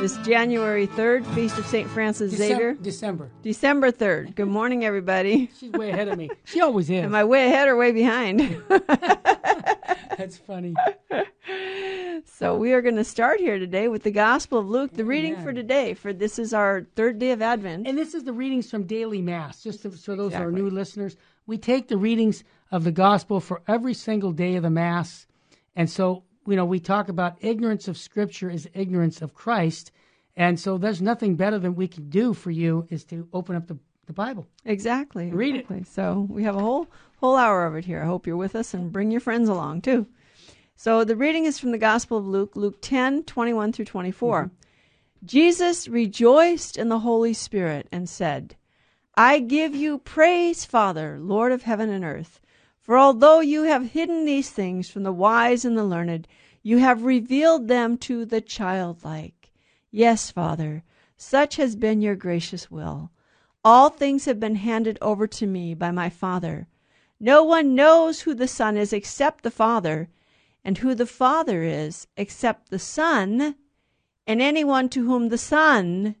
this January 3rd, Feast of St. Francis Xavier. December. December 3rd. Good morning, everybody. She's way ahead of me. She always is. Am I way ahead or way behind? That's funny. so we are going to start here today with the Gospel of Luke. The reading for today, for this is our third day of Advent. And this is the readings from daily mass. Just to, so those are new listeners, we take the readings of the gospel for every single day of the mass. And so, you know, we talk about ignorance of scripture is ignorance of Christ. And so there's nothing better than we can do for you is to open up the, the Bible. Exactly. Read it. So we have a whole whole hour of it here. I hope you're with us and bring your friends along too. So the reading is from the Gospel of Luke, Luke 10, 21 through 24. Mm-hmm. Jesus rejoiced in the Holy Spirit and said, I give you praise, Father, Lord of heaven and earth. For although you have hidden these things from the wise and the learned, you have revealed them to the childlike. Yes, Father, such has been your gracious will. All things have been handed over to me by my Father. No one knows who the Son is except the Father, and who the Father is except the Son, and anyone to whom the Son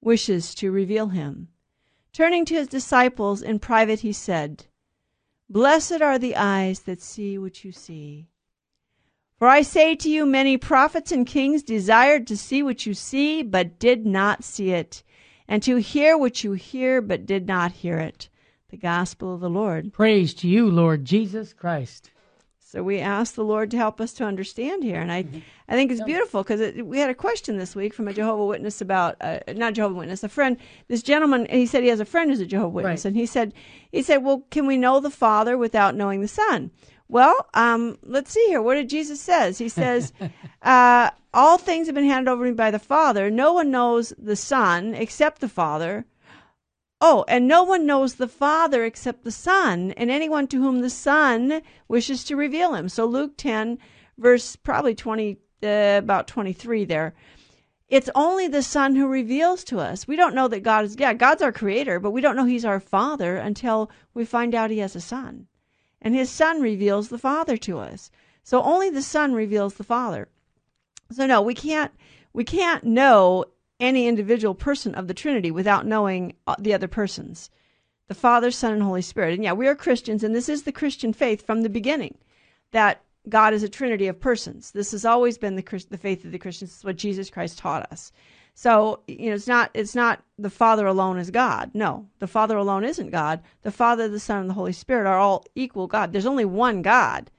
wishes to reveal him. Turning to his disciples in private, he said, Blessed are the eyes that see what you see. For I say to you, many prophets and kings desired to see what you see, but did not see it, and to hear what you hear, but did not hear it. The Gospel of the Lord. Praise to you, Lord Jesus Christ. So we ask the Lord to help us to understand here, and I, I think it's beautiful because we had a question this week from a Jehovah Witness about uh, not Jehovah Witness, a friend. This gentleman, he said he has a friend who's a Jehovah Witness, Right. and he said, he said, well, can we know the Father without knowing the Son? Well, um, let's see here. What did Jesus says? He says, uh, all things have been handed over to me by the Father. No one knows the Son except the Father. Oh, and no one knows the Father except the Son, and anyone to whom the Son wishes to reveal him. So Luke 10, verse probably 20, uh, about 23 there. It's only the Son who reveals to us. We don't know that God is, yeah, God's our creator, but we don't know He's our Father until we find out He has a Son. And His Son reveals the Father to us. So only the Son reveals the Father. So no, we can't we can't know any individual person of the Trinity without knowing uh, the other persons. The Father, Son, and Holy Spirit. And yeah, we are Christians, and this is the Christian faith from the beginning that God is a trinity of persons. This has always been the the faith of the Christians. It's what Jesus Christ taught us. So you know, it's not it's not the Father alone is God. No, the Father alone isn't God. The Father, the Son, and the Holy Spirit are all equal God. There's only one God.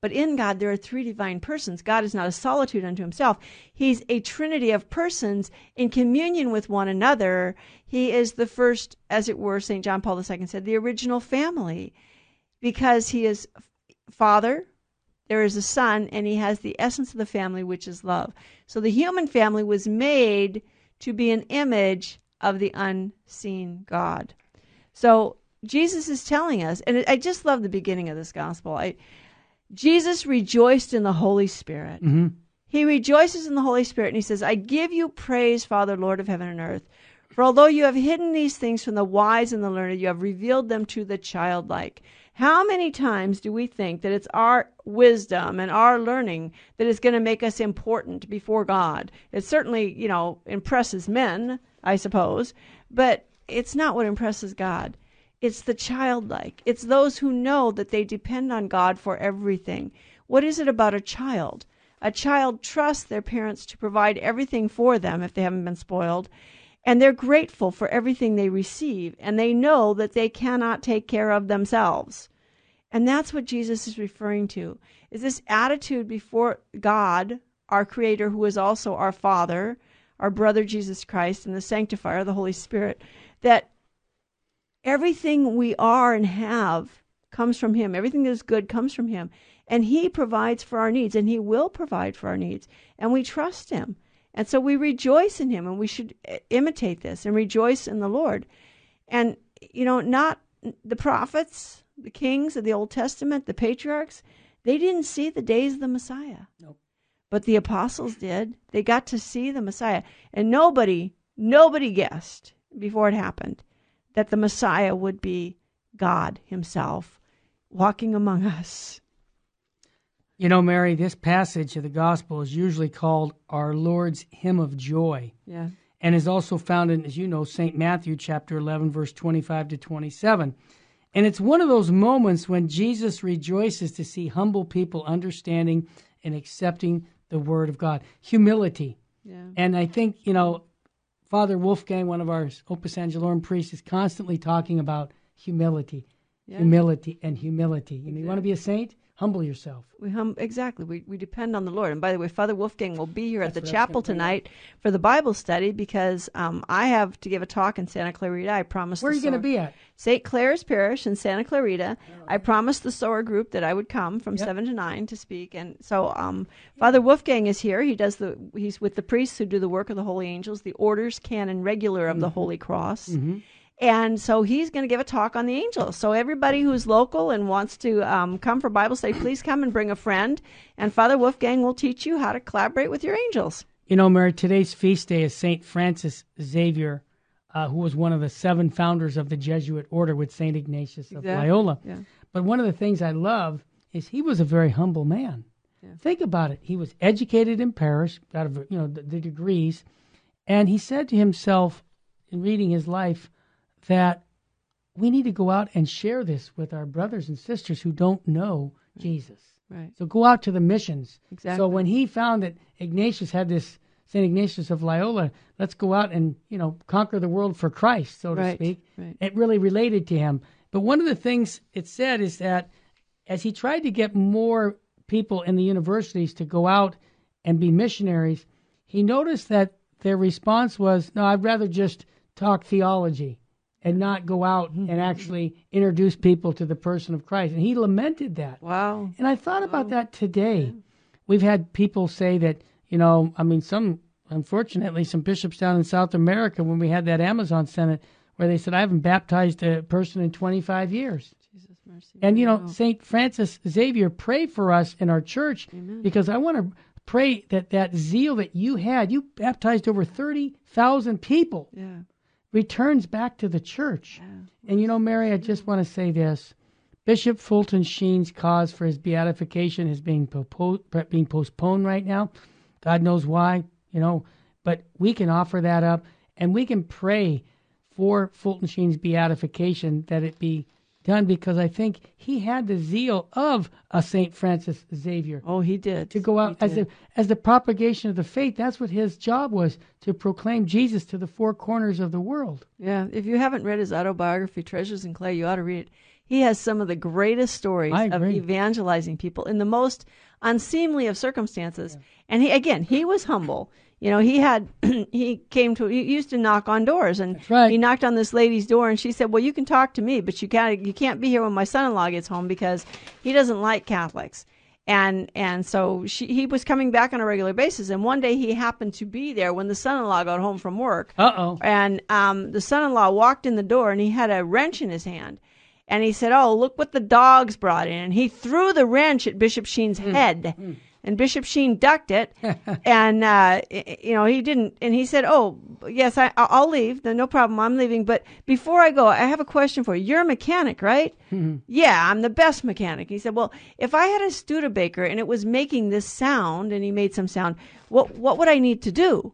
But in God, there are three divine persons. God is not a solitude unto himself. He's a trinity of persons in communion with one another. He is the first, as it were, St. John Paul II said, the original family, because he is Father, there is a Son, and he has the essence of the family, which is love. So the human family was made to be an image of the unseen God. So Jesus is telling us, and I just love the beginning of this gospel. I, Jesus rejoiced in the Holy Spirit. hmm He rejoices in the Holy Spirit, and he says, I give you praise, Father, Lord of heaven and earth. For although you have hidden these things from the wise and the learned, you have revealed them to the childlike. How many times do we think that it's our wisdom and our learning that is going to make us important before God? It certainly, you know, impresses men, I suppose, but it's not what impresses God. It's the childlike. It's those who know that they depend on God for everything. What is it about a child? A child trusts their parents to provide everything for them if they haven't been spoiled, and they're grateful for everything they receive, and they know that they cannot take care of themselves. And that's what Jesus is referring to. Is this attitude before God, our creator who is also our father, our brother Jesus Christ and the sanctifier, the Holy Spirit, that everything we are and have comes from him. Everything that is good comes from him. And he provides for our needs and he will provide for our needs. And we trust him. And so we rejoice in him and we should eh, imitate this and rejoice in the Lord. And you know, not the prophets, the kings of the Old Testament, the patriarchs, they didn't see the days of the Messiah. Nope. But the apostles did. They got to see the Messiah. And nobody, nobody guessed before it happened that the Messiah would be God Himself walking among us. You know, Mary, this passage of the gospel is usually called our Lord's hymn of joy Yeah. and is also found in, as you know, St. Matthew chapter 11, verse 25 to 27. And it's one of those moments when Jesus rejoices to see humble people understanding and accepting the word of God. Humility. Yeah. And I think, you know, Father Wolfgang, one of our Opus Angelorum priests, is constantly talking about humility, Yeah. humility, and humility. You, know, you want to be a saint? Humble yourself. We hum exactly. We we depend on the Lord. And by the way, Father Wolfgang will be here at the That's I was chapel tonight for the Bible study because um, I have to give a talk in Santa Clarita. I promised. Where are you going to be at? St. Clare's Parish in Santa Clarita. I promised the Sower group that I would come from Yep. seven to nine to speak, and so um, Father Wolfgang is here. He does the he's with the priests who do the work of the holy angels, the orders canon regular of the Holy Cross. And so he's going to give a talk on the angels. So everybody who's local and wants to um, come for Bible study, please come and bring a friend. And Father Wolfgang will teach you how to collaborate with your angels. You know, Mary, today's feast day is St. Francis Xavier, uh, who was one of the seven founders of the Jesuit order with St. Ignatius of Exactly. Loyola. Yeah. But one of the things I love is he was a very humble man. Yeah. Think about it. He was educated in Paris, got you know the, the degrees, and he said to himself in reading his life that we need to go out and share this with our brothers and sisters who don't know Jesus. Right. So go out to the missions. Exactly. So when he found that Ignatius had this St. Ignatius of Loyola, let's go out and, you know, conquer the world for Christ, so to Right, speak. right. It really related to him. But one of the things it said is that as he tried to get more people in the universities to go out and be missionaries, he noticed that their response was, no, I'd rather just talk theology and not go out Mm-hmm. and actually introduce people to the person of Christ. And he lamented that. Wow. And I thought about that today. We've had people say that, you know, I mean, some, unfortunately, some bishops down in South America, when we had that Amazon Synod, where they said, I haven't baptized a person in 25 years. Jesus mercy. And, you know, St. Francis Xavier, pray for us in our church because I want to pray that that zeal that you had, you baptized over 30,000 people Yeah. Returns back to the church. And you know, Mary, I just want to say this. Bishop Fulton Sheen's cause for his beatification is being, being postponed right now. God knows why, you know, but we can offer that up and we can pray for Fulton Sheen's beatification that it be done because I think he had the zeal of a St. Francis Xavier Oh, he did. to go out as the as the propagation of the faith. That's what his job was to proclaim Jesus to the four corners of the world. Yeah. If you haven't read his autobiography, Treasures in Clay, you ought to read it. He has some of the greatest stories of evangelizing people in the most unseemly of circumstances. And he again, he was humble. You know, he had he came to he used to knock on doors and right. he knocked on this lady's door and she said, "Well, you can talk to me, but you can't you can't be here when my son-in-law gets home because he doesn't like Catholics." And and so she he was coming back on a regular basis and one day he happened to be there when the son-in-law got home from work. Uh oh. And um, the son-in-law walked in the door, and he had a wrench in his hand, and he said, "Oh, look what the dogs brought in!" And he threw the wrench at Bishop Sheen's head, and Bishop Sheen ducked it, and uh, you know he didn't. And he said, "Oh, yes, I, I'll leave. No, no problem. I'm leaving. But before I go, I have a question for you. You're a mechanic, right?" Yeah, I'm the best mechanic. He said, "Well, if I had a Studebaker and it was making this sound, and he made some sound, what what would I need to do?"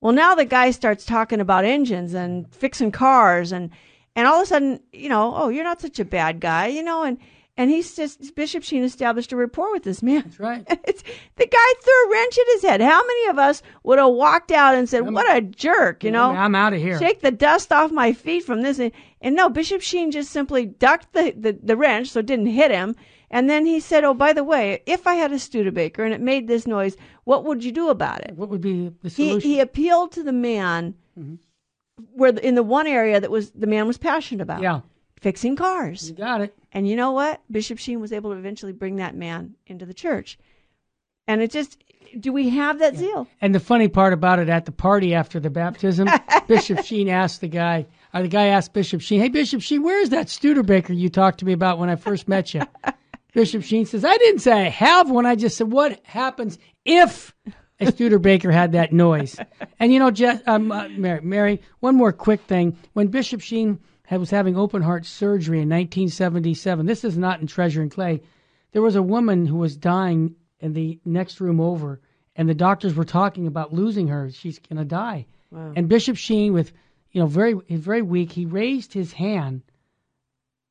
Well, now the guy starts talking about engines and fixing cars, and and all of a sudden, you know, oh, you're not such a bad guy, you know, and and he says Bishop Sheen established a rapport with this man. That's right. It's, the guy threw a wrench at his head. How many of us would have walked out and said, "What a jerk," you know? I'm out of here. Shake the dust off my feet from this. And, and no, Bishop Sheen just simply ducked the, the, the wrench so it didn't hit him. And then he said, Oh, by the way, if I had a Studebaker and it made this noise, what would you do about it? What would be the He, solution? he appealed to the man mm-hmm. where the, in the one area that was the man was passionate about yeah, fixing cars. you got it. And you know what? Bishop Sheen was able to eventually bring that man into the church. And it just, do we have that zeal? And the funny part about it, at the party after the baptism, Bishop Sheen asked the guy, Uh, the guy asked Bishop Sheen, "Hey Bishop Sheen, where is that Studebaker you talked to me about when I first met you?" Bishop Sheen says, "I didn't say I have one. I just said what happens if a Studebaker had that noise." And you know, Jess, um, uh, Mary, Mary, one more quick thing. When Bishop Sheen was having open heart surgery in 1977, this is not in Treasure in Clay. There was a woman who was dying in the next room over, and the doctors were talking about losing her. She's going to die. Wow. And Bishop Sheen, with you know, very very weak, he raised his hand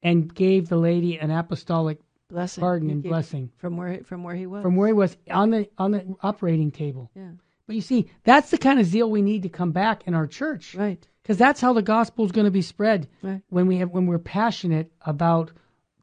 and gave the lady an apostolic blessing. pardon He and blessing from where from where he was. from where he was on the on the operating table. yeah. But you see, that's the kind of zeal we need to come back in our church, Right. Because that's how the gospel is going to be spread Right. when we have when we're passionate about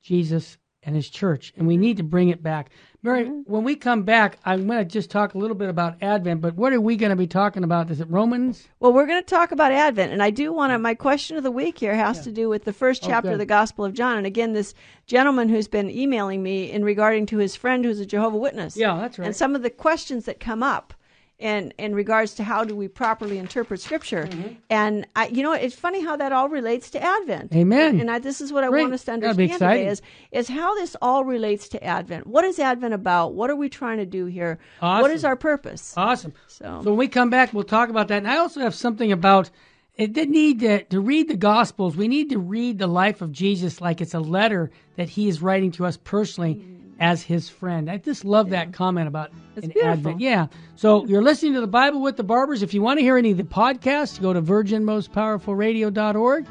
Jesus and His church, and we need to bring it back. Mary, Mm-hmm. when we come back, I'm going to just talk a little bit about Advent. But what are we going to be talking about? Is it Romans? Well, we're going to talk about Advent, and I do want to. My question of the week here has to do with the first Oh, chapter of the Gospel of John. And again, this gentleman who's been emailing me in regarding to his friend who's a Jehovah Witness. Yeah, that's right. And some of the questions that come up in in regards to how do we properly interpret Scripture. Mm-hmm. And I, you know, it's funny how that all relates to Advent. Amen. And, and I, this is what I Great. want us to understand today is is how this all relates to Advent. What is Advent about? What are we trying to do here? What Awesome. is our purpose? Awesome. So- when we come back, we'll talk about that. And I also have something about it. Did need to, to read the Gospels. We need to read the life of Jesus like it's a letter that He is writing to us personally as His friend. I just love that comment about It's an beautiful. Advent. Yeah. So you're listening to the Bible with the Barbers. If you want to hear any of the podcasts, go to virginmostpowerfulradio.org.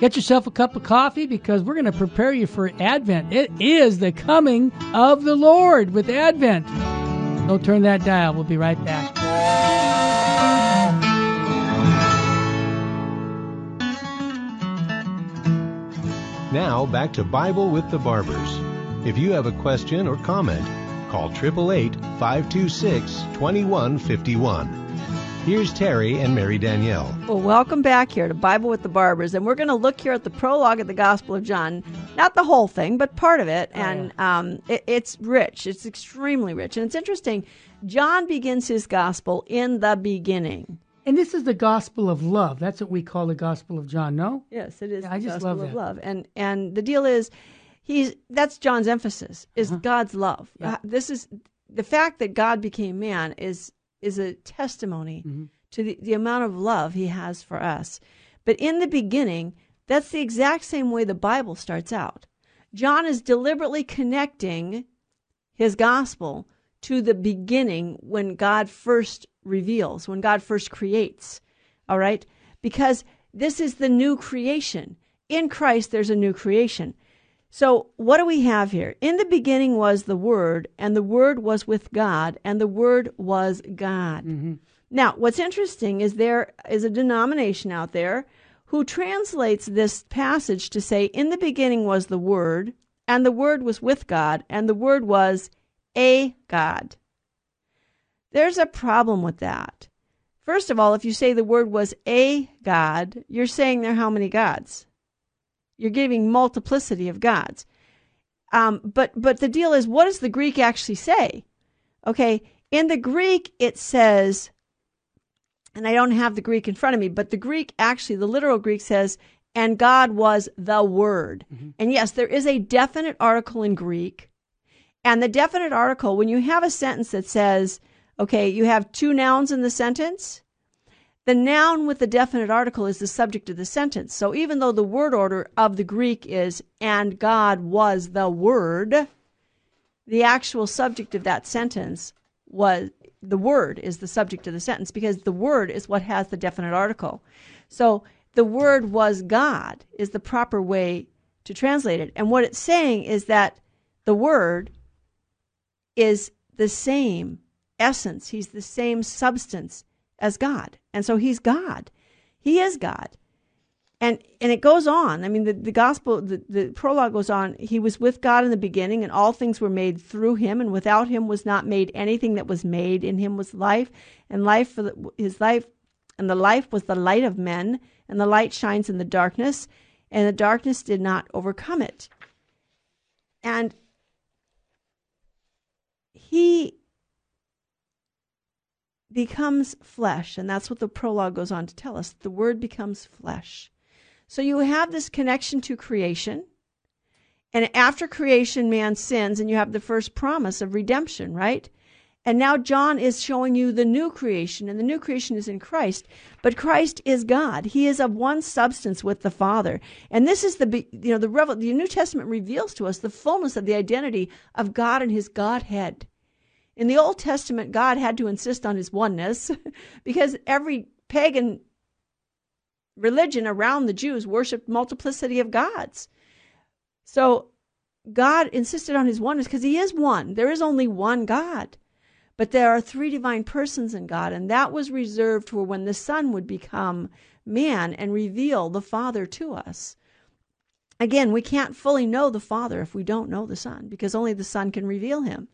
Get yourself a cup of coffee because we're going to prepare you for Advent. It is the coming of the Lord with Advent. Don't turn that dial. We'll be right back. Now back to Bible with the Barbers. If you have a question or comment, call 888 526 2151. Here's Terry and Mary Danielle. Well, welcome back here to Bible with the Barbers, and we're going to look here at the prologue of the Gospel of John. Not the whole thing, but part of it, and um, it, it's rich. It's extremely rich, and it's interesting. John begins his gospel in the beginning. And this is the gospel of love. That's what we call the gospel of John, no? Yes, it is. Yeah, I just gospel love of that. love, and and the deal is, he's that's John's emphasis is God's love. Uh-huh. Yeah. Uh, This is the fact that God became man is is a testimony Mm-hmm. to the, the amount of love He has for us. But in the beginning, that's the exact same way the Bible starts out. John is deliberately connecting his gospel to the beginning when God first reveals, when God first creates. All right? Because this is the new creation. In Christ, there's a new creation. So, what do we have here? In the beginning was the Word, and the Word was with God, and the Word was God. Mm-hmm. Now, what's interesting is there is a denomination out there who translates this passage to say, In the beginning was the Word, and the Word was with God, and the Word was a God. There's a problem with that. First of all, if you say the Word was a God, you're saying there are how many gods? You're giving multiplicity of gods. Um, but but the deal is, what does the Greek actually say? Okay, in the Greek it says, and I don't have the Greek in front of me, but the Greek actually, the literal Greek says, and God was the Word. And yes, there is a definite article in Greek. And the definite article, when you have a sentence that says, okay, you have two nouns in the sentence, the noun with the definite article is the subject of the sentence. So even though the word order of the Greek is, and God was the Word, the actual subject of that sentence was, the word is the subject of the sentence because the word is what has the definite article. So the word was God is the proper way to translate it. And what it's saying is that the word is the same essence, he's the same substance as God. And so he's God. He is God. And and it goes on. I mean the, the gospel the, the prologue goes on. He was with God in the beginning and all things were made through him and without him was not made anything that was made. In him was life and life his life and the life was the light of men and the light shines in the darkness and the darkness did not overcome it. And he becomes flesh, and that's what the prologue goes on to tell us. The word becomes flesh. So you have this connection to creation. And after creation, man sins, and you have the first promise of redemption, right? And now John is showing you the new creation, and the new creation is in Christ. But Christ is God. He is of one substance with the Father. And this is the, you know, the, the New Testament reveals to us the fullness of the identity of God and his Godhead. In the Old Testament, God had to insist on his oneness because every pagan religion around the Jews worshiped multiplicity of gods. So God insisted on his oneness because he is one. There is only one God. But there are three divine persons in God, and that was reserved for when the Son would become man and reveal the Father to us. Again, we can't fully know the Father if we don't know the Son, because only the Son can reveal him.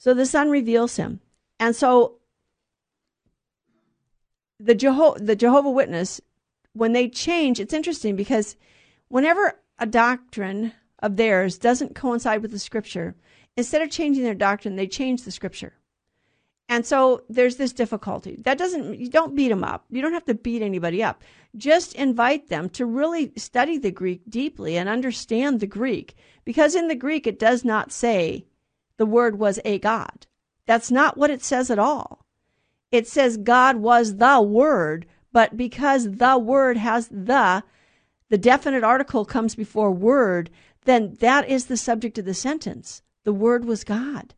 So the Son reveals him. And so the, Jeho- the Jehovah Witness, when they change, it's interesting because whenever a doctrine of theirs doesn't coincide with the scripture, instead of changing their doctrine, they change the scripture. And so there's this difficulty. That doesn't, you don't beat them up. You don't have to beat anybody up. Just invite them to really study the Greek deeply and understand the Greek. Because in the Greek, it does not say the word was a God. That's not what it says at all. It says God was the word, but because the word has the, the definite article comes before word, then that is the subject of the sentence. The Word was God.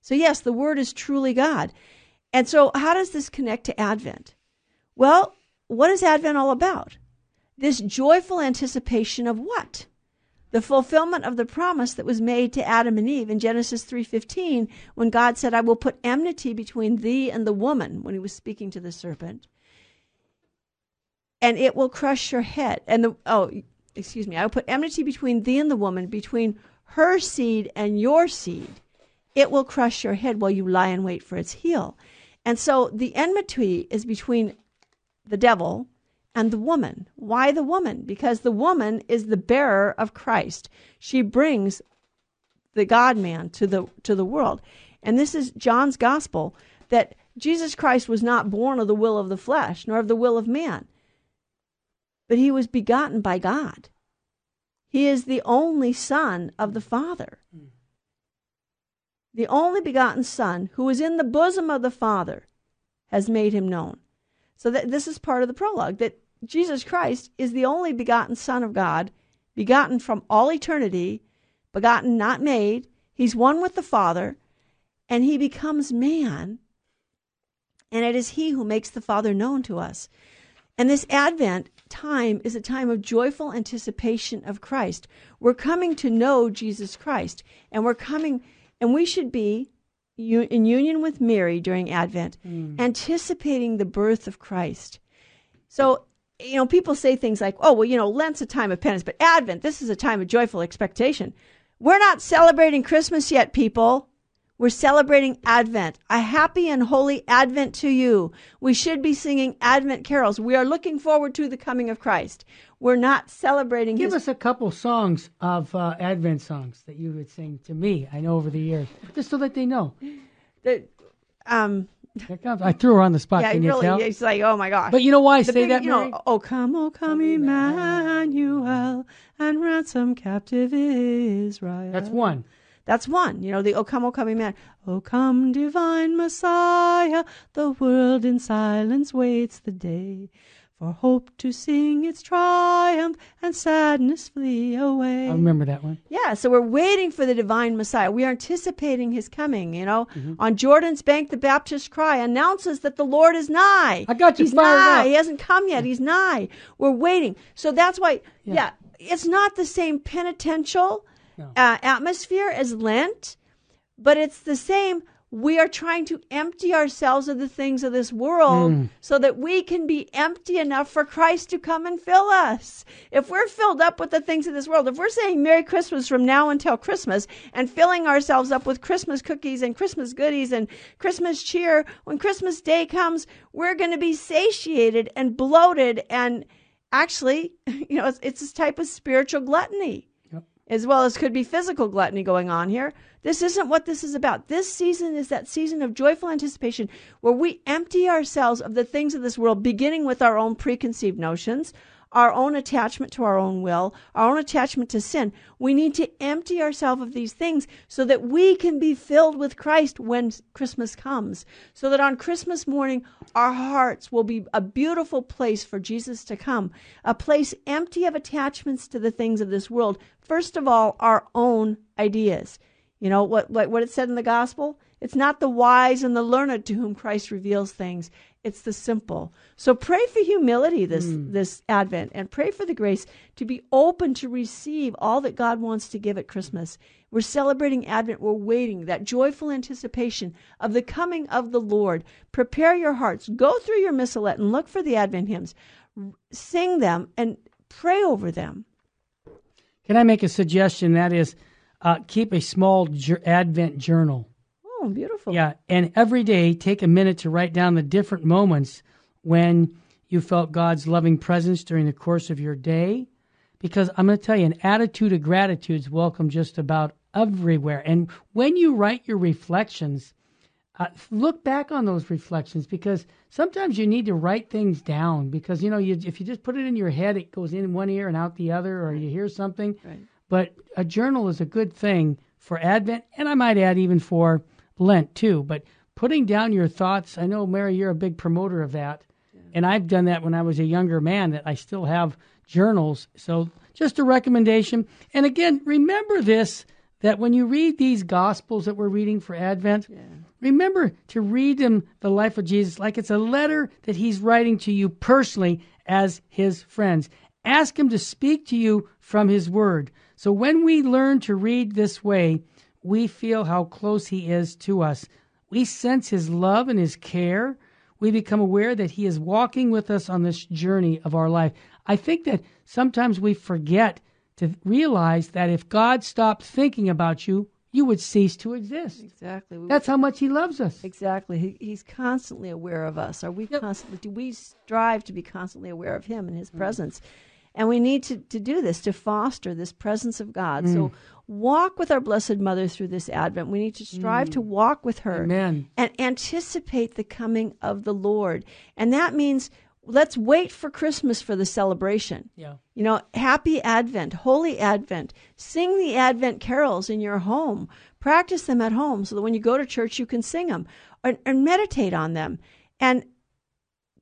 So, yes, the Word is truly God. And so, how does this connect to Advent? Well, what is Advent all about? This joyful anticipation of what? The fulfillment of the promise that was made to Adam and Eve in Genesis 3:15 when God said, "I will put enmity between thee and the woman," when he was speaking to the serpent. And it will crush your head. And the oh, excuse me, I will put enmity between thee and the woman, between her seed and your seed. It will crush your head while you lie in wait for its heel. And so the enmity is between the devil and the woman. Why the woman? Because the woman is the bearer of Christ. She brings the God man to the to the world. And this is John's gospel that Jesus Christ was not born of the will of the flesh, nor of the will of man but he was begotten by God. He is the only Son of the Father. The only begotten Son who is in the bosom of the Father has made him known. So that this is part of the prologue that Jesus Christ is the only begotten Son of God, begotten from all eternity, begotten, not made. He's one with the Father, and he becomes man, and it is he who makes the Father known to us. And this Advent time is a time of joyful anticipation of Christ. We're coming to know Jesus Christ, and we're coming, and we should be in union with Mary during Advent, mm. anticipating the birth of Christ. So, you know, people say things like, oh, well, you know, Lent's a time of penance, but Advent, this is a time of joyful expectation. We're not celebrating Christmas yet, people. We're celebrating Advent. A happy and holy Advent to you. We should be singing Advent carols. We are looking forward to the coming of Christ. We're not celebrating. Give his... us a couple songs of uh, Advent songs that you would sing to me. I know over the years, just so that they know. The, um, Here comes. I threw her on the spot. Yeah, Can really. Tell? It's like, oh my gosh. But you know why I the say big, that, you Mary? know, oh come, oh come, Emmanuel, and ransom captive Israel. That's one. That's one. You know, the O come, O come, man. O oh, come, divine Messiah, the world in silence waits the day. For hope to sing its triumph and sadness flee away. I remember that one. Yeah, so we're waiting for the divine Messiah. We are anticipating his coming, you know. Mm-hmm. On Jordan's bank, the Baptist cry announces that the Lord is nigh. I got you He's nigh. up. He hasn't come yet. He's nigh. We're waiting. So that's why, yeah, yeah it's not the same penitential no. uh, atmosphere as Lent, but it's the same. We are trying to empty ourselves of the things of this world mm. so that we can be empty enough for Christ to come and fill us. If we're filled up with the things of this world, if we're saying Merry Christmas from now until Christmas and filling ourselves up with Christmas cookies and Christmas goodies and Christmas cheer, when Christmas Day comes, we're going to be satiated and bloated and actually, you know, it's, it's this type of spiritual gluttony as well as could be physical gluttony going on here. This isn't what this is about. This season is that season of joyful anticipation where we empty ourselves of the things of this world, beginning with our own preconceived notions, our own attachment to our own will, our own attachment to sin. We need to empty ourselves of these things so that we can be filled with Christ when Christmas comes. So that on Christmas morning, our hearts will be a beautiful place for Jesus to come, a place empty of attachments to the things of this world. First of all, our own ideas. You know what, what, what it said in the gospel? It's not the wise and the learned to whom Christ reveals things. It's the simple. So pray for humility this mm. this Advent and pray for the grace to be open to receive all that God wants to give at Christmas. We're celebrating Advent. We're waiting that joyful anticipation of the coming of the Lord. Prepare your hearts. Go through your missalette and look for the Advent hymns. Sing them and pray over them. Can I make a suggestion? That is, uh, keep a small Advent journal. Oh, beautiful. Yeah, and every day take a minute to write down the different moments when you felt God's loving presence during the course of your day. Because I'm going to tell you, an attitude of gratitude is welcome just about everywhere. And when you write your reflections, uh, look back on those reflections because sometimes you need to write things down because you know you, if you just put it in your head it goes in one ear and out the other or you hear something right. but a journal is a good thing for advent and i might add even for Lent too. But putting down your thoughts, I know, Mary, you're a big promoter of that. Yeah. And I've done that when I was a younger man, that I still have journals. So just a recommendation. And again, remember this that when you read these gospels that we're reading for Advent, yeah. remember to read them, the life of Jesus, like it's a letter that he's writing to you personally as his friends. Ask him to speak to you from his word. So when we learn to read this way, we feel how close He is to us. We sense His love and His care. We become aware that He is walking with us on this journey of our life. I think that sometimes we forget to realize that if God stopped thinking about you, you would cease to exist. Exactly. That's how much He loves us. Exactly. He, he's constantly aware of us. Are we yep. constantly? Do we strive to be constantly aware of Him and His mm. presence? And we need to, to do this to foster this presence of God. Mm. So walk with our Blessed Mother through this Advent. We need to strive mm. to walk with her Amen. and anticipate the coming of the Lord. And that means let's wait for Christmas for the celebration. Yeah. You know, happy Advent, holy Advent. Sing the Advent carols in your home. Practice them at home so that when you go to church you can sing them or, and meditate on them. And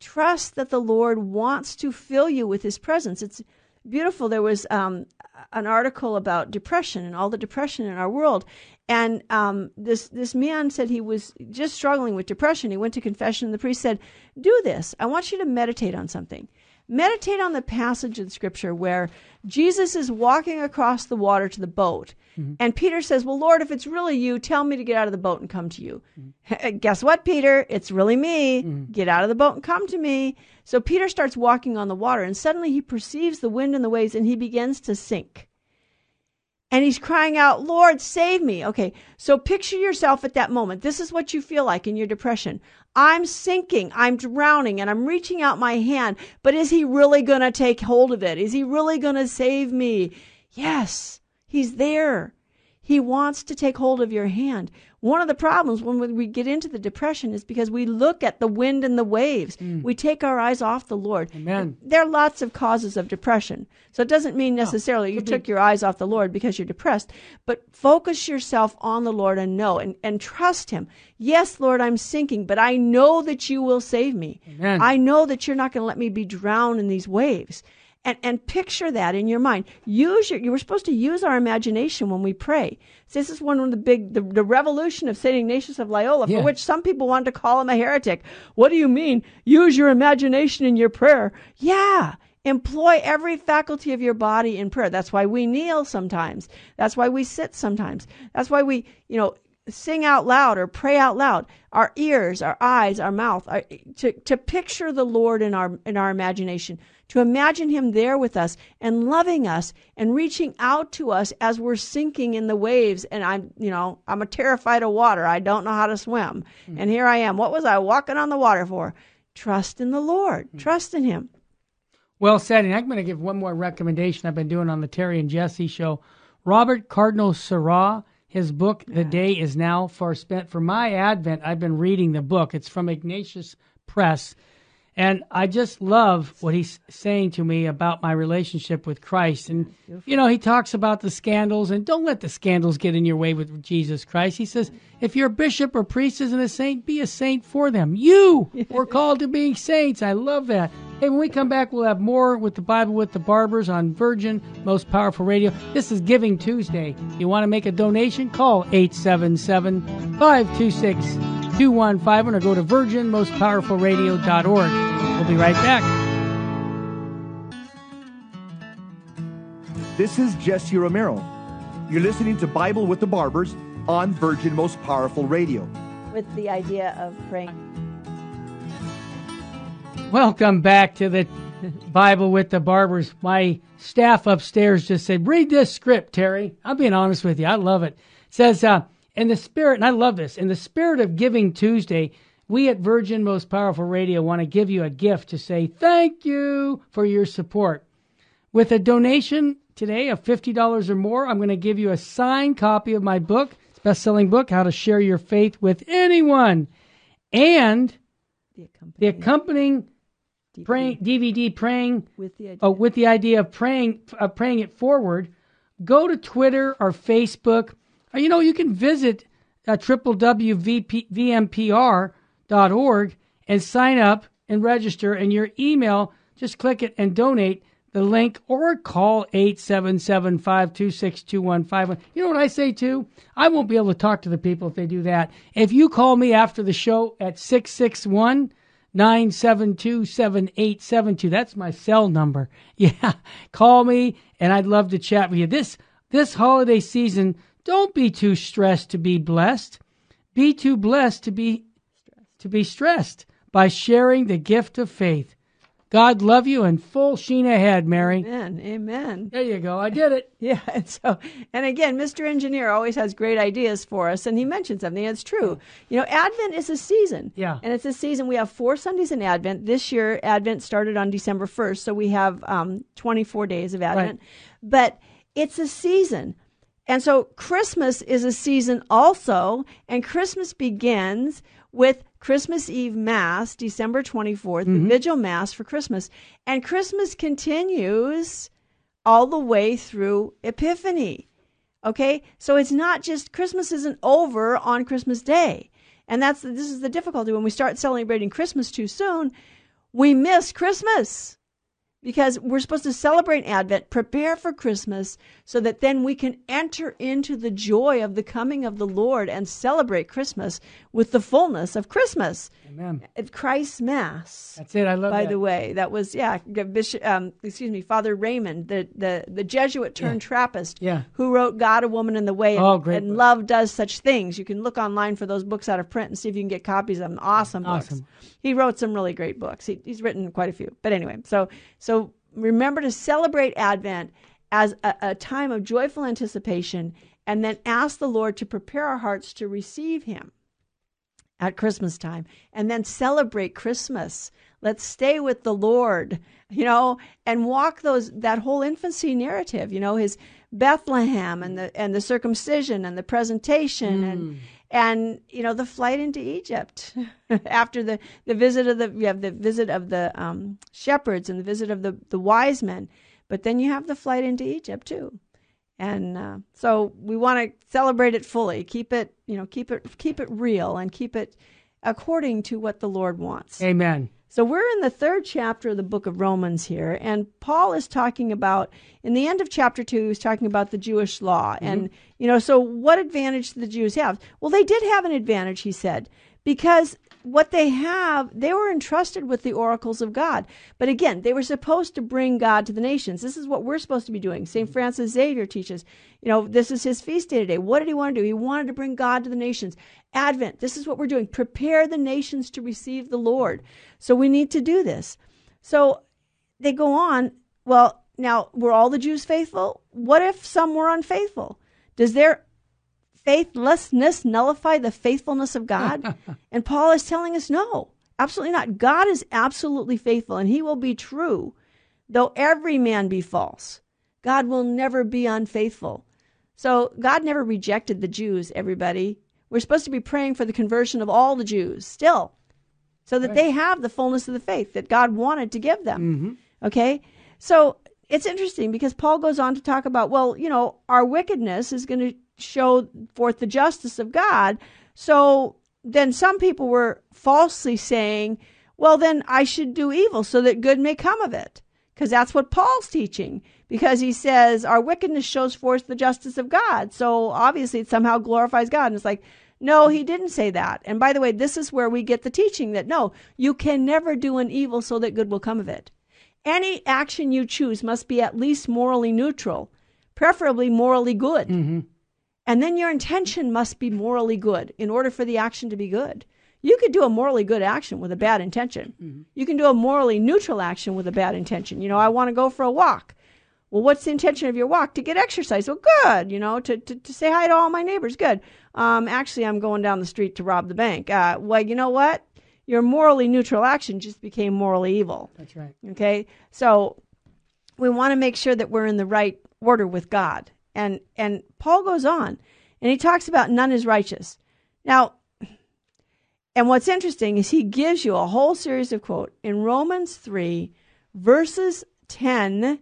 trust that the Lord wants to fill you with his presence. It's beautiful. There was um, an article about depression and all the depression in our world. And um, this this man said he was just struggling with depression. He went to confession, and the priest said, "Do this. I want you to meditate on something. Meditate on the passage in Scripture where Jesus is walking across the water to the boat, mm-hmm. and Peter says, "Well, Lord, if it's really you, tell me to get out of the boat and come to you." Mm-hmm. Guess what, Peter? It's really me. Mm-hmm. Get out of the boat and come to me. So Peter starts walking on the water, and suddenly he perceives the wind and the waves, and he begins to sink and he's crying out, Lord, save me. Okay, so picture yourself at that moment. This is what you feel like in your depression. I'm sinking, I'm drowning, and I'm reaching out my hand, but is he really going to take hold of it? Is he really going to save me? Yes, he's there. He wants to take hold of your hand. One of the problems when we get into the depression is because we look at the wind and the waves. Mm. We take our eyes off the Lord. Amen. There are lots of causes of depression. So it doesn't mean necessarily you took your eyes off the Lord because you're depressed, but focus yourself on the Lord and know and, and trust Him. Yes, Lord, I'm sinking, but I know that you will save me. Amen. I know that you're not going to let me be drowned in these waves and, and picture that in your mind. Use your, you were supposed to use our imagination when we pray. So this is one of the big, the, the revolution of St. Ignatius of Loyola, yeah. for which some people wanted to call him a heretic. What do you mean? Use your imagination in your prayer. Yeah. Employ every faculty of your body in prayer. That's why we kneel sometimes. That's why we sit sometimes. That's why we, you know, sing out loud or pray out loud. Our ears, our eyes, our mouth, our, to, to picture the Lord in our, in our imagination to imagine Him there with us and loving us and reaching out to us as we're sinking in the waves. And I'm, you know, I'm a terrified of water. I don't know how to swim. Mm. And here I am. What was I walking on the water for? Trust in the Lord, mm. trust in Him. Well said. And I'm going to give one more recommendation I've been doing on the Terry and Jesse show. Robert Cardinal Sarah, his book, The Day is Now Far Spent. For my Advent, I've been reading the book. It's from Ignatius Press And I just love what he's saying to me about my relationship with Christ. And, you know, he talks about the scandals and don't let the scandals get in your way with Jesus Christ. He says, if you're a bishop or priest isn't a saint, be a saint for them. You were called to being saints. I love that. Hey, when we come back, we'll have more with the Bible with the Barbers on Virgin, Most Powerful Radio. This is Giving Tuesday. You want to make a donation? Call 877 526 2151 or go to virginmostpowerfulradio.org. We'll be right back. This is Jesse Romero. You're listening to Bible with the Barbers on Virgin Most Powerful Radio. With the idea of praying. Welcome back to the Bible with the Barbers. My staff upstairs just said, read this script, Terry. I'm being honest with you. I love it. It says, uh, in the spirit, and I love this, in the spirit of Giving Tuesday, we at Virgin Most Powerful Radio want to give you a gift to say thank you for your support. With a donation today of $50 or more, I'm going to give you a signed copy of my book, best selling book, How to Share Your Faith with Anyone, and The accompanying, the accompanying DVD praying, DVD praying with the idea. uh, with the idea of praying uh, praying it forward, go to Twitter or Facebook. You know, you can visit uh, www.vmpr.org and sign up and register. And your email, just click it and donate the link or call 877 526 2151. You know what I say too? I won't be able to talk to the people if they do that. If you call me after the show at 661 972 7872. That's my cell number. Yeah. Call me and I'd love to chat with you. This this holiday season, don't be too stressed to be blessed. Be too blessed to be to be stressed by sharing the gift of faith. God love you and full sheen ahead, Mary. Amen. Amen. There you go. I did it. Yeah, and so and again, Mr. Engineer always has great ideas for us, and he mentioned something. It's true. You know, Advent is a season. Yeah. and it's a season. We have four Sundays in Advent. This year, Advent started on December first, so we have um, 24 days of Advent. Right. But it's a season, and so Christmas is a season also, and Christmas begins with Christmas Eve Mass, December 24th, the mm-hmm. Vigil Mass for Christmas, and Christmas continues all the way through Epiphany. Okay? So it's not just Christmas isn't over on Christmas Day. And that's this is the difficulty when we start celebrating Christmas too soon, we miss Christmas. Because we're supposed to celebrate Advent, prepare for Christmas, so that then we can enter into the joy of the coming of the Lord and celebrate Christmas with the fullness of Christmas. Amen. At Christ's Mass That's it. I love it. by that. the way. That was yeah, Bishop. Um, excuse me, Father Raymond, the the the Jesuit turned Trappist, Yeah. who wrote "God, a Woman, and the Way" and, Oh, great and book. "Love Does Such Things." You can look online for those books out of print and see if you can get copies of them. Awesome books. Awesome. He wrote some really great books. He, he's written quite a few. But anyway, so so remember to celebrate Advent as a, a time of joyful anticipation, and then ask the Lord to prepare our hearts to receive Him at Christmas time and then celebrate Christmas. Let's stay with the Lord, you know, and walk those that whole infancy narrative, you know, his Bethlehem and the and the circumcision and the presentation and and you know the flight into Egypt after the the visit of the you have the visit of the um, shepherds and the visit of the the wise men, but then you have the flight into Egypt too and uh, so we want to celebrate it fully keep it you know keep it keep it real and keep it according to what the lord wants. Amen. so we're in the third chapter of the book of romans here and paul is talking about in the end of chapter two he's talking about the jewish law. And you know so what advantage do the jews have? Well they did have an advantage he said because what they have, they were entrusted with the oracles of God. But again, they were supposed to bring God to the nations. This is what we're supposed to be doing. St. Mm-hmm. Francis Xavier teaches, you know, this is his feast day today. What did he want to do? He wanted to bring God to the nations. Advent, this is what we're doing. Prepare the nations to receive the Lord. So we need to do this. So they go on, well, now, were all the Jews faithful? What if some were unfaithful? Does their faithlessness nullify the faithfulness of God? and Paul is telling us no, absolutely not. God is absolutely faithful and he will be true, though every man be false. God will never be unfaithful. So God never rejected the Jews, everybody. We're supposed to be praying for the conversion of all the Jews still. so that Right. they have the fullness of the faith that God wanted to give them. Mm-hmm. Okay? So it's interesting because Paul goes on to talk about, well, you know, our wickedness is going to show forth the justice of God. So then some people were falsely saying, well, then I should do evil so that good may come of it. Because that's what Paul's teaching. Because he says our wickedness shows forth the justice of God. So obviously it somehow glorifies God. And it's like, no, he didn't say that. And by the way, this is where we get the teaching that no, you can never do an evil so that good will come of it. Any action you choose must be at least morally neutral, preferably morally good. Mm-hmm. And then your intention must be morally good in order for the action to be good. You could do a morally good action with a bad intention. You can do a morally neutral action with a bad intention. You know, I want to go for a walk. Well, what's the intention of your walk? To get exercise. Well, good. You know, to, to, to say hi to all my neighbors. Good. Um, actually, I'm going down the street to rob the bank. Uh, well, you know what? Your morally neutral action just became morally evil. That's right. Okay, so we want to make sure that we're in the right order with God. And and Paul goes on, and he talks about none is righteous. Now, and what's interesting is he gives you a whole series of quote in Romans three, verses ten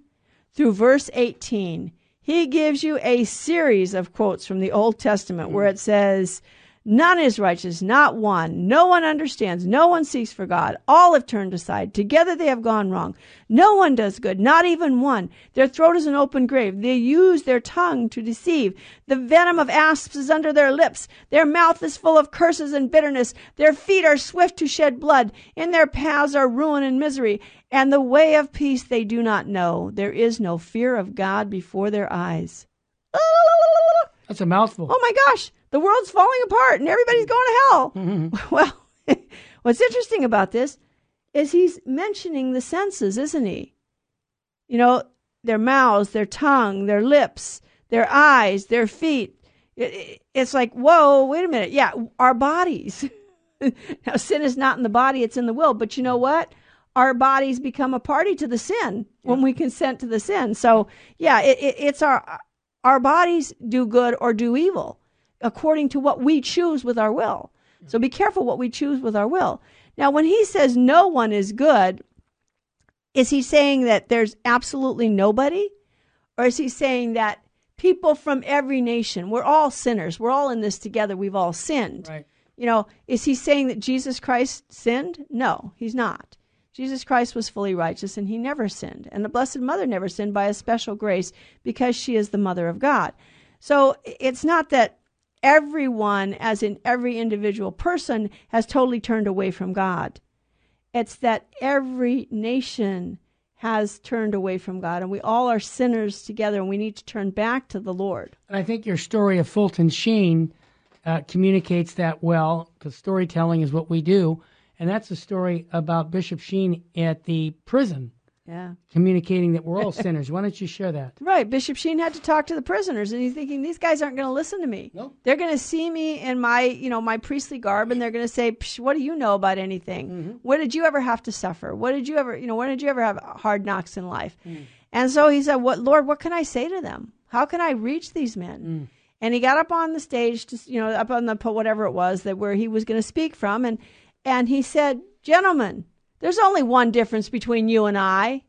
through verse eighteen. He gives you a series of quotes from the Old Testament where hmm. it says. None is righteous, not one. No one understands. No one seeks for God. All have turned aside. Together they have gone wrong. No one does good, not even one. Their throat is an open grave. They use their tongue to deceive. The venom of asps is under their lips. Their mouth is full of curses and bitterness. Their feet are swift to shed blood. In their paths are ruin and misery. And the way of peace they do not know. There is no fear of God before their eyes. That's a mouthful. Oh my gosh, the world's falling apart and everybody's going to hell. Mm-hmm. Well, what's interesting about this is he's mentioning the senses, isn't he? You know, their mouths, their tongue, their lips, their eyes, their feet. It- it- It's like, whoa, wait a minute. Yeah, our bodies. now, sin is not in the body, it's in the will. But you know what? Our bodies become a party to the sin when we consent to the sin. So, yeah, it, it, it's our our bodies do good or do evil according to what we choose with our will. So be careful what we choose with our will. Now, when he says no one is good, is he saying that there's absolutely nobody? Or is he saying that people from every nation, we're all sinners, we're all in this together, we've all sinned? Right. You know, is he saying that Jesus Christ sinned? No, he's not. Jesus Christ was fully righteous and he never sinned. And the Blessed Mother never sinned by a special grace because she is the Mother of God. So it's not that everyone, as in every individual person, has totally turned away from God. It's that every nation has turned away from God and we all are sinners together and we need to turn back to the Lord. And I think your story of Fulton Sheen uh, communicates that well, because storytelling is what we do. And that's a story about Bishop Sheen at the prison, Yeah. communicating that we're all sinners. Why don't you share that? Right. Bishop Sheen had to talk to the prisoners, and he's thinking these guys aren't going to listen to me. No. They're going to see me in my, you know, my priestly garb, and they're going to say, Psh, "What do you know about anything? Mm-hmm. What did you ever have to suffer? What did you ever, you know, when did you ever have hard knocks in life?" Mm. And so he said, "What, Lord? What can I say to them? How can I reach these men?" Mm. And he got up on the stage, to, you know, up on the whatever it was that where he was going to speak from, and and he said, "Gentlemen, there's only one difference between you and I."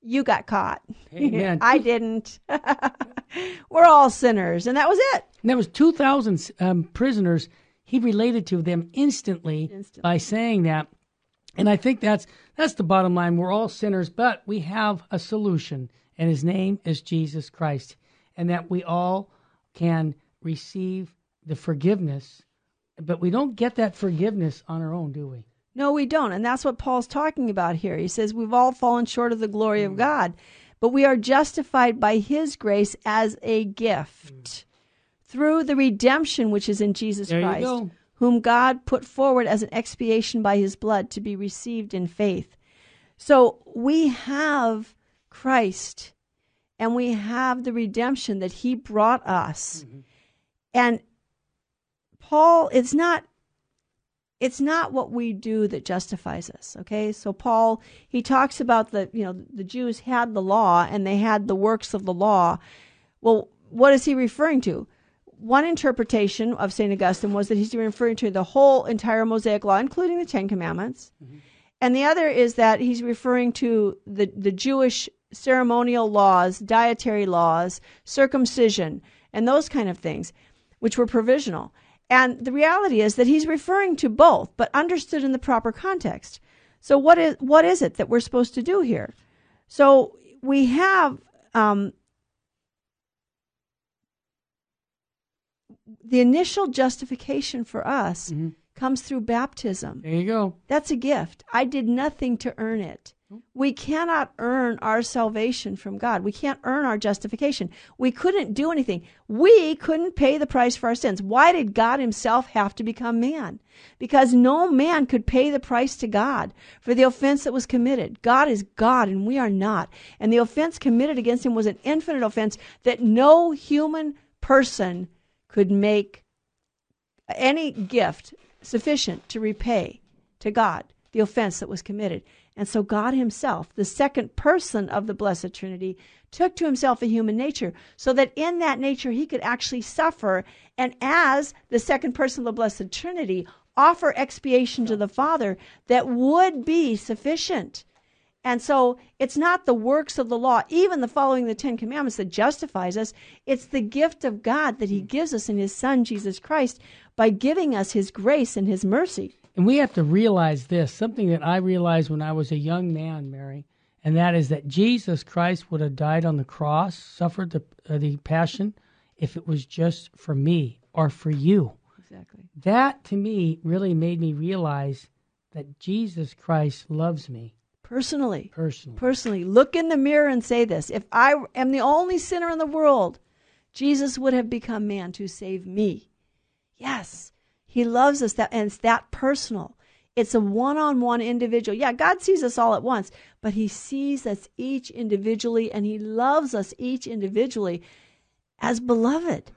You got caught. Amen. I didn't. We're all sinners, and that was it. And that was 2,000 um, prisoners. He related to them instantly, Instantly. by saying that. And I think that's that's the bottom line. We're all sinners, but we have a solution, and his name is Jesus Christ. And that we all can receive the forgiveness, but we don't get that forgiveness on our own, do we? No, we don't. And that's what Paul's talking about here. He says we've all fallen short of the glory of mm. God, but we are justified by his grace as a gift mm. through the redemption which is in Jesus There Christ, whom God put forward as an expiation by his blood to be received in faith. So we have Christ and we have the redemption that he brought us. Mm-hmm. And Paul, it's not it's not what we do that justifies us okay so paul he talks about the you know the jews had the law and they had the works of the law well what is he referring to one interpretation of St. Augustine was that he's referring to the whole entire Mosaic law, including the Ten Commandments. Mm-hmm. And the other is that he's referring to the, the Jewish ceremonial laws, dietary laws, circumcision, and those kind of things, which were provisional. And the reality is that he's referring to both, but understood in the proper context. So what is what is it that we're supposed to do here? So we have um, the initial justification for us mm-hmm. comes through baptism. There you go. That's a gift. I did nothing to earn it. We cannot earn our salvation from God. We can't earn our justification. We couldn't do anything. We couldn't pay the price for our sins. Why did God Himself have to become man? Because no man could pay the price to God for the offense that was committed. God is God and we are not. And the offense committed against Him was an infinite offense that no human person could make any gift sufficient to repay to God the offense that was committed. And so God Himself, the second person of the Blessed Trinity, took to Himself a human nature so that in that nature He could actually suffer and, as the second person of the Blessed Trinity, offer expiation to the Father that would be sufficient. And so it's not the works of the law, even the following the Ten Commandments, that justifies us. It's the gift of God that He gives us in His Son, Jesus Christ, by giving us His grace and His mercy. And we have to realize this something that I realized when I was a young man, Mary, and that is that Jesus Christ would have died on the cross, suffered the, uh, the passion, if it was just for me or for you. Exactly. That to me really made me realize that Jesus Christ loves me. Personally. Personally. Personally. Look in the mirror and say this If I am the only sinner in the world, Jesus would have become man to save me. Yes. He loves us that and it's that personal. It's a one-on-one individual. Yeah, God sees us all at once, but he sees us each individually and he loves us each individually as beloved.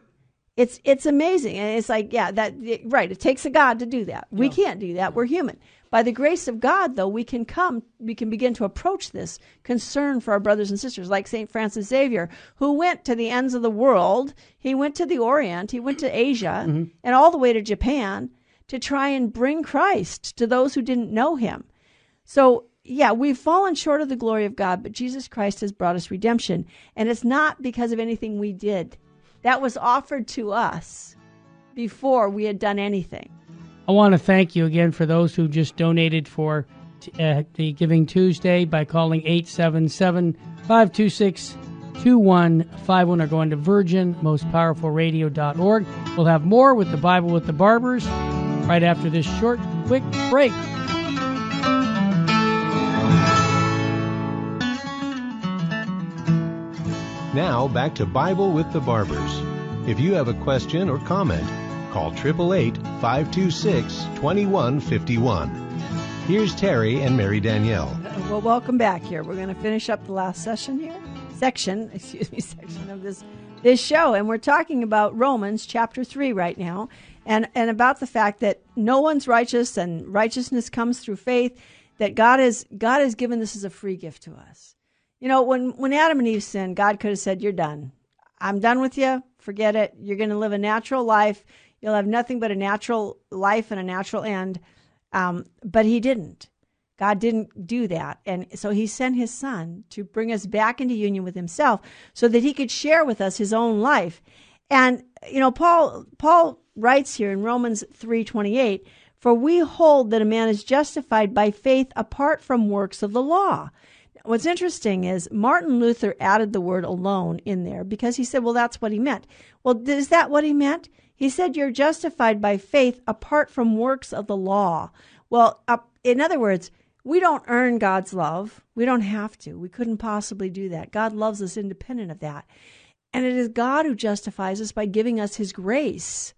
It's it's amazing. And it's like, yeah, that right, it takes a God to do that. We can't do that. We're human. By the grace of God, though, we can come, we can begin to approach this concern for our brothers and sisters, like St. Francis Xavier, who went to the ends of the world. He went to the Orient, he went to Asia, mm-hmm. and all the way to Japan to try and bring Christ to those who didn't know him. So, yeah, we've fallen short of the glory of God, but Jesus Christ has brought us redemption. And it's not because of anything we did, that was offered to us before we had done anything. I want to thank you again for those who just donated for uh, the Giving Tuesday by calling 877 526 2151 or going to virginmostpowerfulradio.org. We'll have more with the Bible with the Barbers right after this short, quick break. Now, back to Bible with the Barbers. If you have a question or comment, Call 888 526 2151. Here's Terry and Mary Danielle. Uh, well, welcome back here. We're going to finish up the last session here, section, excuse me, section of this this show, and we're talking about Romans chapter 3 right now, and, and about the fact that no one's righteous and righteousness comes through faith, that God has, God has given this as a free gift to us. You know, when, when Adam and Eve sinned, God could have said, You're done. I'm done with you. Forget it. You're going to live a natural life. You'll have nothing but a natural life and a natural end. Um, but he didn't. God didn't do that. And so he sent his son to bring us back into union with himself so that he could share with us his own life. And, you know, Paul, Paul writes here in Romans 3:28, "For we hold that a man is justified by faith apart from works of the law." What's interesting is Martin Luther added the word alone in there because he said, well, that's what he meant. Well, is that what he meant? He said you're justified by faith apart from works of the law. Well, uh, in other words, we don't earn God's love. We don't have to. We couldn't possibly do that. God loves us independent of that. And it is God who justifies us by giving us his grace.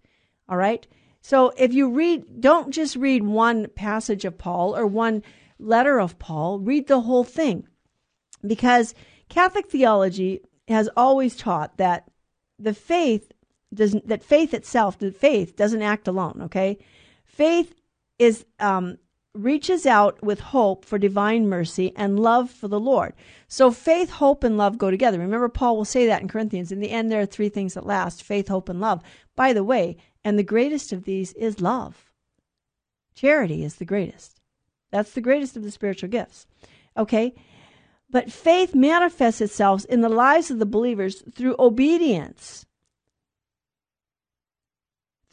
All right? So if you read, don't just read one passage of Paul or one letter of Paul, read the whole thing. Because Catholic theology has always taught that the faith doesn't that faith itself, the faith doesn't act alone. Okay, faith is um, reaches out with hope for divine mercy and love for the Lord. So faith, hope, and love go together. Remember, Paul will say that in Corinthians. In the end, there are three things that last faith, hope, and love. By the way, and the greatest of these is love. Charity is the greatest. That's the greatest of the spiritual gifts. Okay? But faith manifests itself in the lives of the believers through obedience,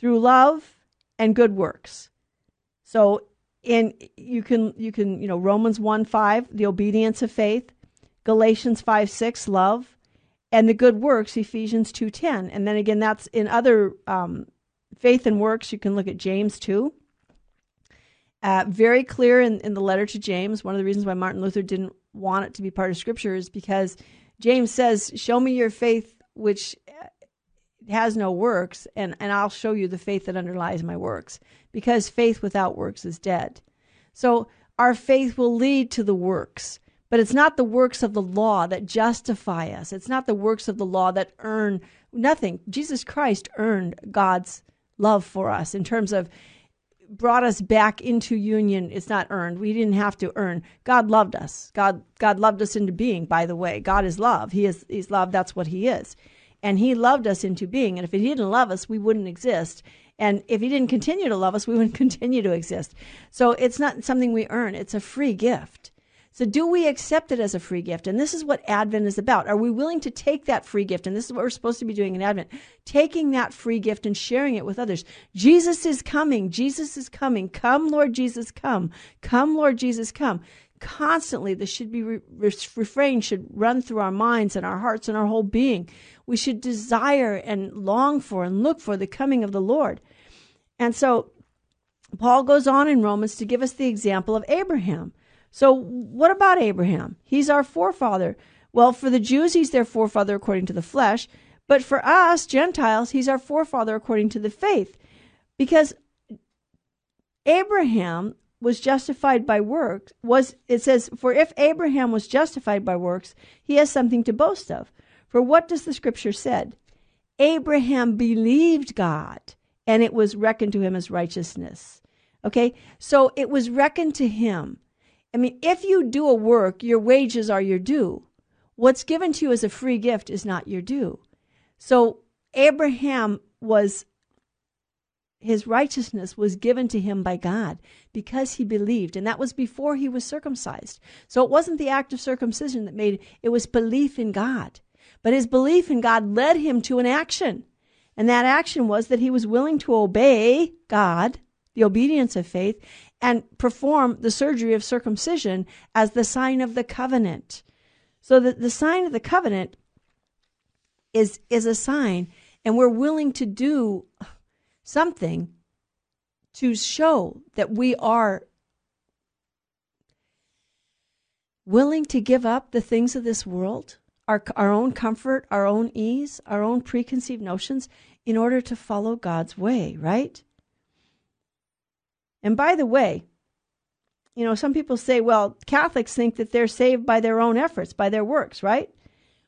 through love, and good works. So in you can you can you know Romans 1 5 the obedience of faith Galatians 5 6 love and the good works Ephesians 2 10 and then again that's in other um, faith and works. You can look at James 2 uh, very clear in, in the letter to James. One of the reasons why Martin Luther didn't want it to be part of scripture is because James says show me your faith which has no works, and, and I'll show you the faith that underlies my works, because faith without works is dead. So our faith will lead to the works, but it's not the works of the law that justify us. It's not the works of the law that earn nothing. Jesus Christ earned God's love for us in terms of brought us back into union. It's not earned. We didn't have to earn. God loved us. God God loved us into being, by the way. God is love. He is he's love. That's what he is and he loved us into being. And if he didn't love us, we wouldn't exist. And if he didn't continue to love us, we wouldn't continue to exist. So it's not something we earn, it's a free gift. So do we accept it as a free gift? And this is what Advent is about. Are we willing to take that free gift? And this is what we're supposed to be doing in Advent. Taking that free gift and sharing it with others. Jesus is coming. Jesus is coming. Come, Lord Jesus, come. Come, Lord Jesus, come constantly this should be re- refrain should run through our minds and our hearts and our whole being we should desire and long for and look for the coming of the lord. And so paul goes on in romans to give us the example of abraham. So what about abraham? He's our forefather. Well for the jews he's their forefather according to the flesh but for us gentiles he's our forefather according to the faith. Because abraham was justified by works was it says for if Abraham was justified by works he has something to boast of for what does the scripture said? Abraham believed God and it was reckoned to him as righteousness. Okay? So it was reckoned to him. I mean if you do a work your wages are your due. What's given to you as a free gift is not your due. So Abraham was his righteousness was given to him by God because he believed and that was before he was circumcised. So it wasn't the act of circumcision that made it was belief in God but his belief in God led him to an action. And that action was that he was willing to obey God the obedience of faith and perform the surgery of circumcision as the sign of the covenant. So that the sign of the covenant is is a sign and we're willing to do something to show that we are willing to give up the things of this world, our, our own comfort, our own ease, our own preconceived notions, in order to follow God's way, right? And by the way, you know, some people say, well, Catholics think that they're saved by their own efforts, by their works, right?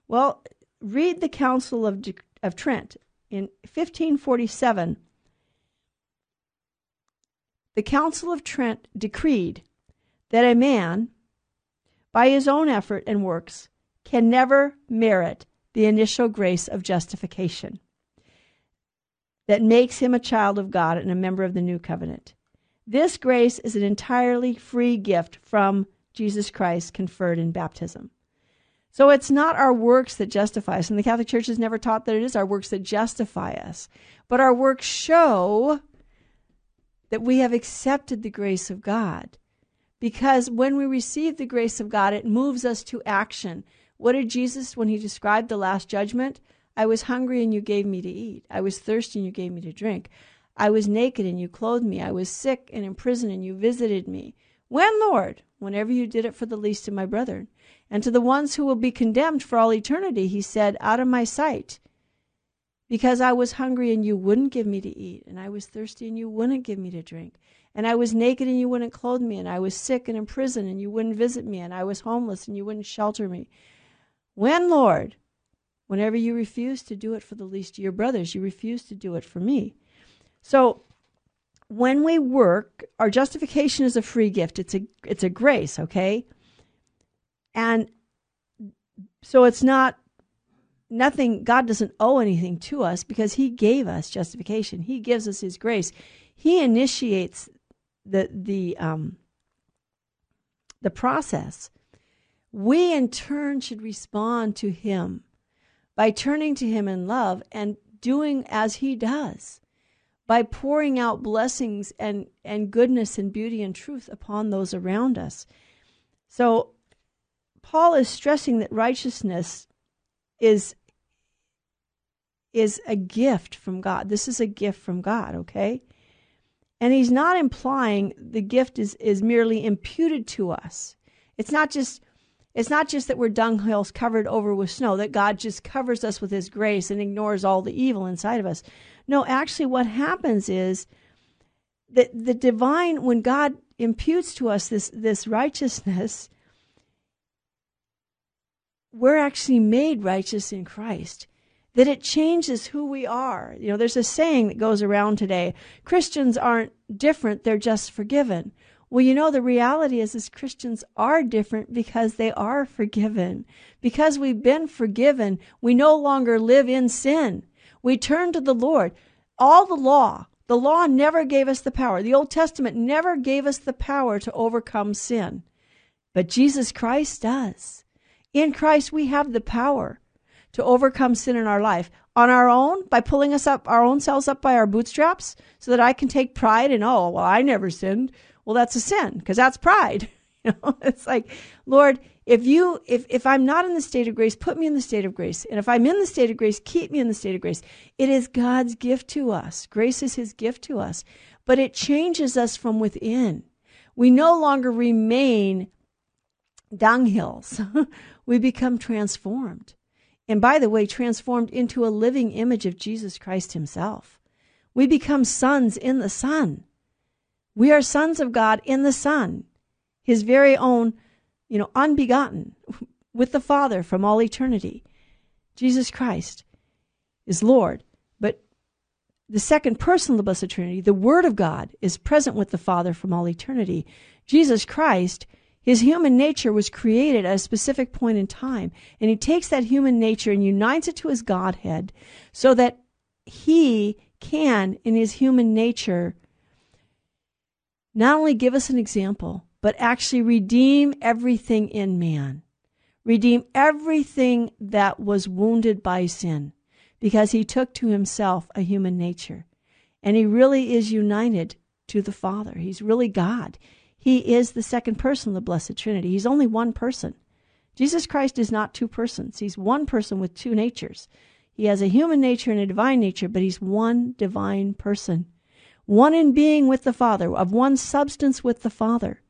Well, read the Council of, of Trent. In 1547, the Council of Trent decreed that a man, by his own effort and works, can never merit the initial grace of justification that makes him a child of God and a member of the new covenant. This grace is an entirely free gift from Jesus Christ conferred in baptism. So it's not our works that justify us, and the Catholic Church has never taught that it is our works that justify us. But our works show that we have accepted the grace of God. Because when we receive the grace of God, it moves us to action. What did Jesus, when he described the last judgment? I was hungry and you gave me to eat. I was thirsty and you gave me to drink. I was naked and you clothed me. I was sick and in prison and you visited me. When, Lord? Whenever you did it for the least of my brethren. And to the ones who will be condemned for all eternity, he said, Out of my sight because I was hungry and you wouldn't give me to eat, and I was thirsty and you wouldn't give me to drink, and I was naked and you wouldn't clothe me, and I was sick and in prison and you wouldn't visit me, and I was homeless and you wouldn't shelter me. When, Lord, whenever you refuse to do it for the least of your brothers, you refuse to do it for me. So, when we work, our justification is a free gift. It's a it's a grace, okay? And so it's not nothing God doesn't owe anything to us because he gave us justification. He gives us his grace. He initiates the the um the process. We in turn should respond to him by turning to him in love and doing as he does by pouring out blessings and, and goodness and beauty and truth upon those around us. So, Paul is stressing that righteousness is, is a gift from God. This is a gift from God, okay? And he's not implying the gift is, is merely imputed to us. It's not just it's not just that we're dunghills covered over with snow, that God just covers us with his grace and ignores all the evil inside of us. No, actually, what happens is that the divine, when God imputes to us this, this righteousness, we're actually made righteous in Christ. That it changes who we are. You know, there's a saying that goes around today Christians aren't different, they're just forgiven. Well, you know, the reality is, is Christians are different because they are forgiven. Because we've been forgiven, we no longer live in sin. We turn to the Lord. All the law, the law never gave us the power. The Old Testament never gave us the power to overcome sin. But Jesus Christ does. In Christ, we have the power to overcome sin in our life on our own by pulling us up, our own selves up by our bootstraps so that I can take pride in, oh, well, I never sinned. Well, that's a sin because that's pride. You know, it's like, Lord, if you if if I'm not in the state of grace, put me in the state of grace. And if I'm in the state of grace, keep me in the state of grace. It is God's gift to us. Grace is his gift to us, but it changes us from within. We no longer remain dunghills. we become transformed. And by the way, transformed into a living image of Jesus Christ himself. We become sons in the Son. We are sons of God in the Son, his very own you know, unbegotten with the Father from all eternity. Jesus Christ is Lord. But the second person of the Blessed Trinity, the Word of God, is present with the Father from all eternity. Jesus Christ, his human nature was created at a specific point in time. And he takes that human nature and unites it to his Godhead so that he can, in his human nature, not only give us an example, but actually redeem everything in man. Redeem everything that was wounded by sin because he took to himself a human nature. And he really is united to the Father. He's really God. He is the second person of the Blessed Trinity. He's only one person. Jesus Christ is not two persons. He's one person with two natures. He has a human nature and a divine nature, but he's one divine person. One in being with the Father, of one substance with the Father.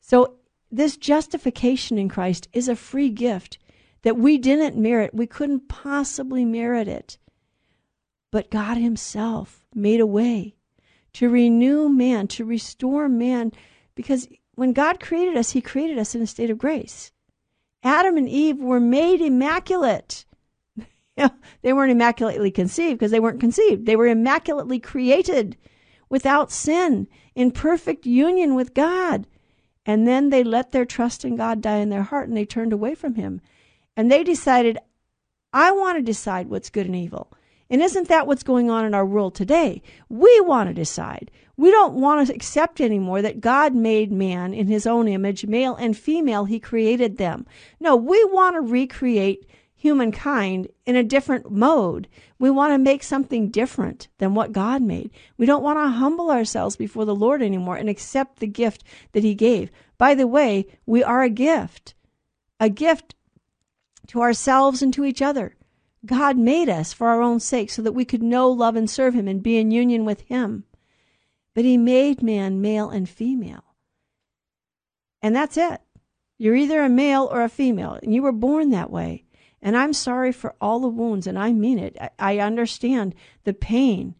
So, this justification in Christ is a free gift that we didn't merit. We couldn't possibly merit it. But God Himself made a way to renew man, to restore man, because when God created us, He created us in a state of grace. Adam and Eve were made immaculate. they weren't immaculately conceived because they weren't conceived. They were immaculately created without sin, in perfect union with God. And then they let their trust in God die in their heart and they turned away from Him. And they decided, I want to decide what's good and evil. And isn't that what's going on in our world today? We want to decide. We don't want to accept anymore that God made man in his own image, male and female, he created them. No, we want to recreate humankind in a different mode. We want to make something different than what God made. We don't want to humble ourselves before the Lord anymore and accept the gift that He gave. By the way, we are a gift, a gift to ourselves and to each other. God made us for our own sake so that we could know, love, and serve Him and be in union with Him. But He made man male and female. And that's it. You're either a male or a female, and you were born that way. And I'm sorry for all the wounds, and I mean it. I, understand the pain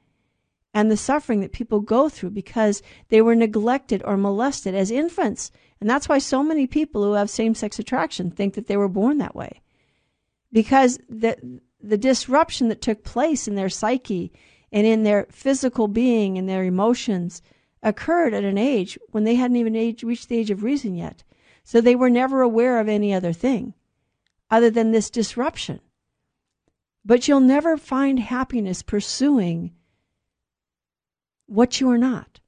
and the suffering that people go through because they were neglected or molested as infants. And that's why so many people who have same sex attraction think that they were born that way. Because the, the disruption that took place in their psyche and in their physical being and their emotions occurred at an age when they hadn't even age, reached the age of reason yet. So they were never aware of any other thing other than this disruption. But you'll never find happiness pursuing what you are not.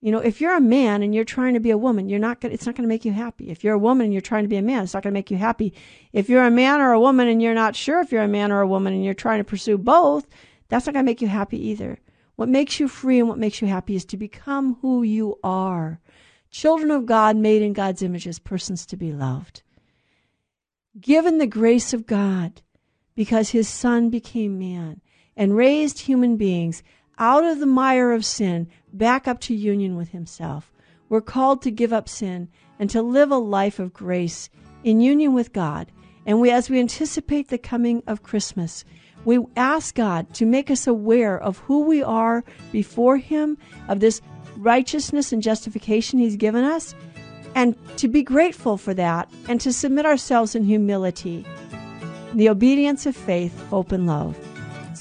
You know, if you're a man and you're trying to be a woman, you're not gonna, it's not going to make you happy. If you're a woman and you're trying to be a man, it's not going to make you happy. If you're a man or a woman and you're not sure if you're a man or a woman and you're trying to pursue both, that's not going to make you happy either. What makes you free and what makes you happy is to become who you are. Children of God made in God's image as persons to be loved. Given the grace of God because his son became man and raised human beings out of the mire of sin back up to union with himself. We're called to give up sin and to live a life of grace in union with God. And we, as we anticipate the coming of Christmas, we ask God to make us aware of who we are before Him, of this righteousness and justification He's given us, and to be grateful for that, and to submit ourselves in humility, the obedience of faith, hope, and love.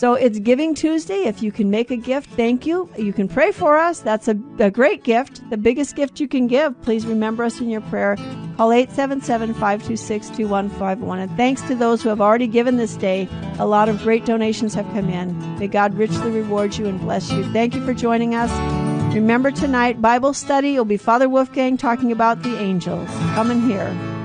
So it's Giving Tuesday. If you can make a gift, thank you. You can pray for us. That's a, a great gift, the biggest gift you can give. Please remember us in your prayer. Call 877 526 2151. And thanks to those who have already given this day. A lot of great donations have come in. May God richly reward you and bless you. Thank you for joining us. Remember tonight, Bible study will be Father Wolfgang talking about the angels. Come and hear.